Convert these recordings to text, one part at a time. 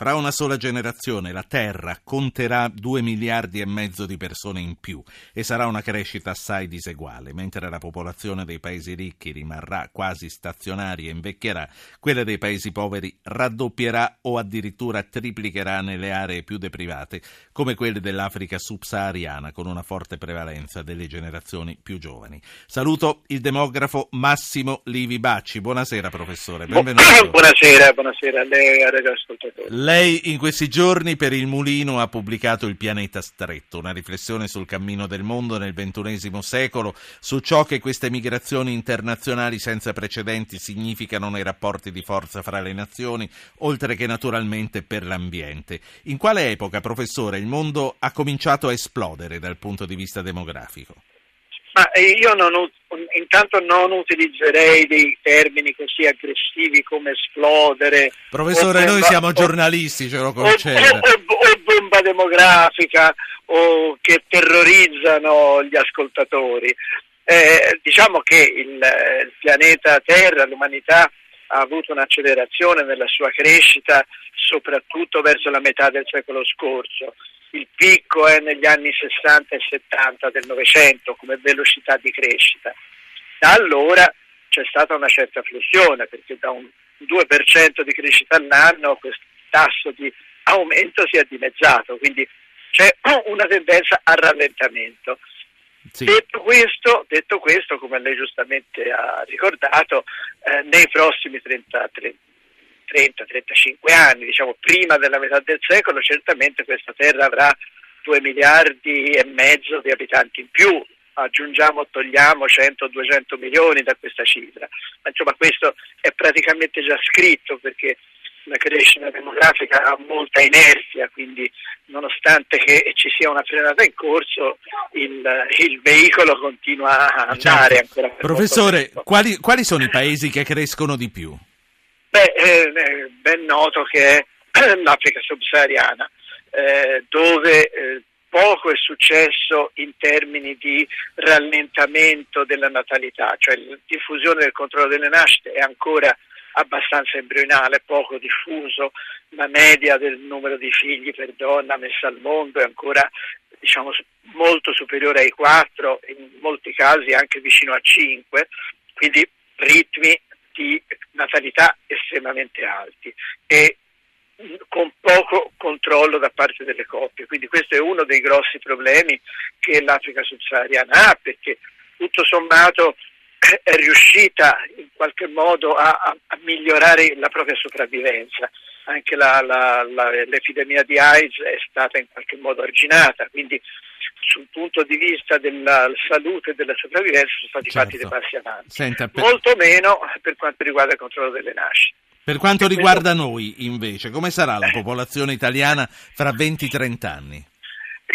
Fra una sola generazione la Terra conterà 2 miliardi e mezzo di persone in più e sarà una crescita assai diseguale, mentre la popolazione dei paesi ricchi rimarrà quasi stazionaria e invecchierà, quella dei paesi poveri raddoppierà o addirittura triplicherà nelle aree più deprivate, come quelle dell'Africa subsahariana, con una forte prevalenza delle generazioni più giovani. Saluto il demografo Massimo Livi Bacci. Buonasera professore, benvenuto. Buonasera, buonasera a lei e ai radioascoltatori. Lei in questi giorni per il Mulino ha pubblicato Il pianeta stretto, una riflessione sul cammino del mondo nel XXI secolo, su ciò che queste migrazioni internazionali senza precedenti significano nei rapporti di forza fra le nazioni, oltre che naturalmente per l'ambiente. In quale epoca, professore, il mondo ha cominciato a esplodere dal punto di vista demografico? Ma io non, intanto non utilizzerei dei termini così aggressivi come esplodere. Professore, bomba, noi siamo giornalisti, ce lo concede. O, o, o, bomba demografica o che terrorizzano gli ascoltatori. Eh, diciamo che il, il pianeta Terra, l'umanità, ha avuto un'accelerazione nella sua crescita soprattutto verso la metà del secolo scorso il picco è negli anni 60 e 70 del Novecento come velocità di crescita. Da allora c'è stata una certa flessione perché da un 2% di crescita all'anno questo tasso di aumento si è dimezzato, quindi c'è una tendenza al rallentamento. Sì. Detto, questo, detto, questo, come lei giustamente ha ricordato, eh, nei prossimi 30, 30 30-35 anni, diciamo prima della metà del secolo, certamente questa terra avrà 2 miliardi e mezzo di abitanti in più, aggiungiamo o togliamo 100-200 milioni da questa cifra, ma insomma questo è praticamente già scritto perché la crescita demografica ha molta inerzia, quindi nonostante che ci sia una frenata in corso, il, il veicolo continua a andare certo. ancora. Professore, quali, quali sono i paesi che crescono di più? Beh, è ben noto che è l'Africa subsahariana, eh, dove eh, poco è successo in termini di rallentamento della natalità, cioè la diffusione del controllo delle nascite è ancora abbastanza embrionale, poco diffuso, la media del numero di figli per donna messa al mondo è ancora diciamo, molto superiore ai 4, in molti casi anche vicino a 5, quindi ritmi di natalità estremamente alti e con poco controllo da parte delle coppie. Quindi questo è uno dei grossi problemi che l'Africa subsahariana ha, perché tutto sommato è riuscita in qualche modo a, a, migliorare la propria sopravvivenza. Anche la, la, la, l'epidemia di AIDS è stata in qualche modo arginata, quindi sul punto di vista della salute e della sopravvivenza sono stati certo. fatti dei passi avanti. Senta, per... Molto meno per quanto riguarda il controllo delle nascite. Per quanto riguarda noi, invece, come sarà la popolazione italiana fra 20-30 anni?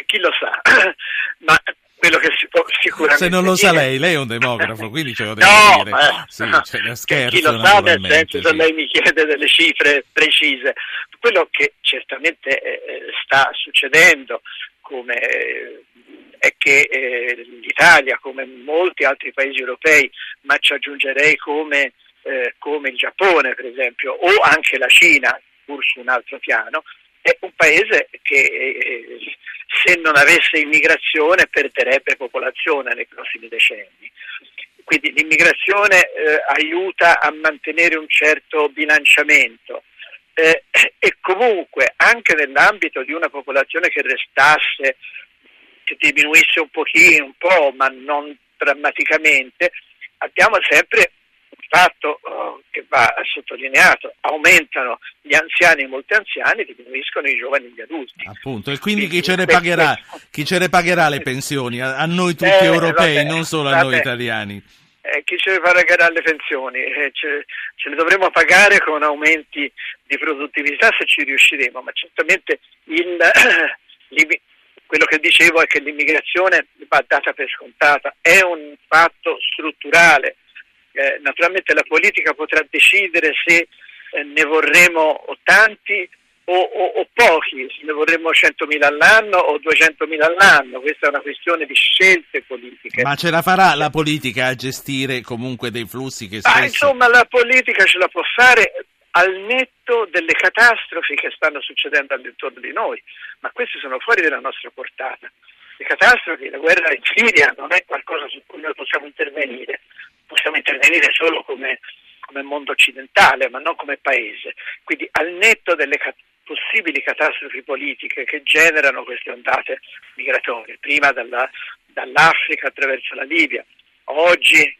Chi lo sa, ma quello che si può sicuramente Se non lo sa lei, lei è un demografo, quindi ce lo deve no, dire. Ma... Sì, cioè, scherzo, chi lo sa, nel senso, se lei mi chiede delle cifre precise. Quello che certamente eh, sta succedendo, come è che eh, l'Italia, come molti altri paesi europei, ma ci aggiungerei come, eh, come il Giappone per esempio, o anche la Cina, pur su un altro piano, è un paese che eh, se non avesse immigrazione perderebbe popolazione nei prossimi decenni. Quindi l'immigrazione eh, aiuta a mantenere un certo bilanciamento eh, e comunque anche nell'ambito di una popolazione che restasse che diminuisse un pochino, un po', ma non drammaticamente, abbiamo sempre fatto uh, che va sottolineato, aumentano gli anziani molti anziani, diminuiscono i giovani e gli adulti. Appunto, e quindi, chi, ce pagherà, chi, ce ne pagherà, le pensioni? A, a noi tutti eh, europei, vabbè, non solo a vabbè. noi italiani. Eh, chi ce ne pagherà le pensioni? Eh, ce, ce, le dovremo pagare con aumenti di produttività se ci riusciremo, ma certamente il, quello che dicevo è che l'immigrazione va data per scontata, è un fatto strutturale. Eh, naturalmente la politica potrà decidere se eh, ne vorremmo tanti o, o, o, pochi, se ne vorremmo 100.000 all'anno o 200.000 all'anno, questa è una questione di scelte politiche. Ma ce la farà la politica a gestire comunque dei flussi che spesso... Ah, insomma la politica ce la può fare al netto delle catastrofi che stanno succedendo all'intorno di noi, ma queste sono fuori dalla nostra portata. Le catastrofi, la guerra in Siria non è qualcosa su cui noi possiamo intervenire, intervenire solo come, come mondo occidentale, ma non come paese. Quindi al netto delle cat- possibili catastrofi politiche che generano queste ondate migratorie, prima dalla, dall'Africa attraverso la Libia, oggi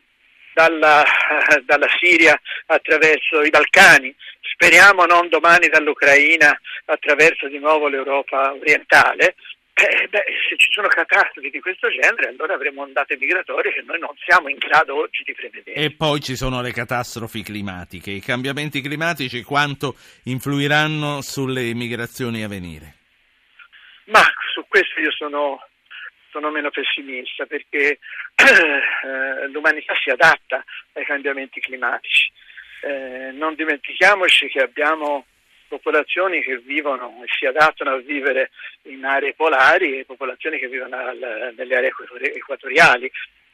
dalla, dalla, Siria attraverso i Balcani, speriamo non domani dall'Ucraina attraverso di nuovo l'Europa orientale, eh, beh, se ci sono catastrofi di questo genere, allora avremo ondate migratorie che noi non siamo in grado oggi di prevedere. E poi ci sono le catastrofi climatiche. I cambiamenti climatici quanto influiranno sulle migrazioni a venire? Ma su questo io sono, sono meno pessimista perché eh, l'umanità si adatta ai cambiamenti climatici. Eh, non dimentichiamoci che abbiamo popolazioni che vivono e si adattano a vivere in aree polari e popolazioni che vivono al, nelle aree equatoriali.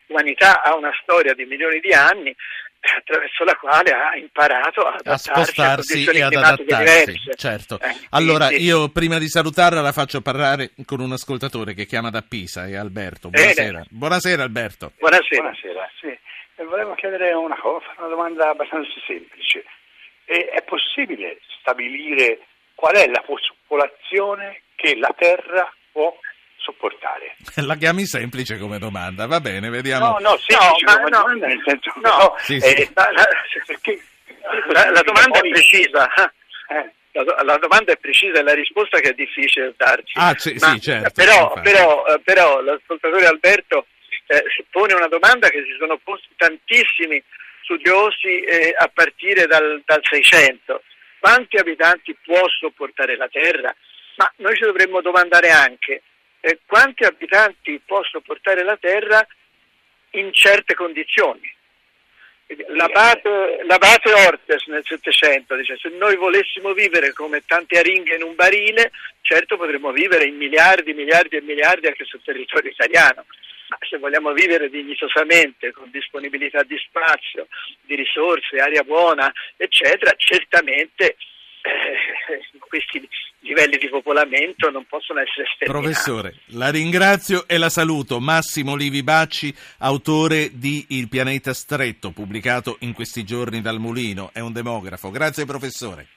L'umanità ha una storia di milioni di anni attraverso la quale ha imparato a, a spostarsi a e ad adattarsi. Certo. Eh, allora, quindi... io prima di salutarla la faccio parlare con un ascoltatore che chiama da Pisa, è Alberto. Buonasera. Bene. Buonasera Alberto. Buonasera. Buonasera. Sì. volevo chiedere una cosa, una domanda abbastanza semplice. È possibile stabilire qual è la popolazione che la Terra può sopportare. La chiami semplice come domanda, va bene, vediamo. No, no, semplice no, come no, domanda, nel senso no, no sì, sì. Eh, la, la, perché, la, la domanda è precisa. Eh. La, la, domanda è precisa e la risposta che è difficile darci. Ah, c- sì, certo. Però, però, eh, però l'ascoltatore Alberto eh, pone una domanda che si sono posti tantissimi studiosi eh, a partire dal, dal 600 quanti abitanti può sopportare la Terra? Ma noi ci dovremmo domandare anche eh, quanti abitanti può sopportare la Terra in certe condizioni. L'abate, l'abate Ortes nel Settecento dice se noi volessimo vivere come tante aringhe in un barile, certo potremmo vivere in miliardi, miliardi e miliardi anche sul territorio italiano ma se vogliamo vivere dignitosamente, con disponibilità di spazio, di risorse, aria buona, eccetera, certamente eh, questi livelli di popolamento non possono essere sterminati. Professore, la ringrazio e la saluto. Massimo Livi Bacci, autore di Il pianeta stretto, pubblicato in questi giorni dal Mulino, è un demografo. Grazie professore.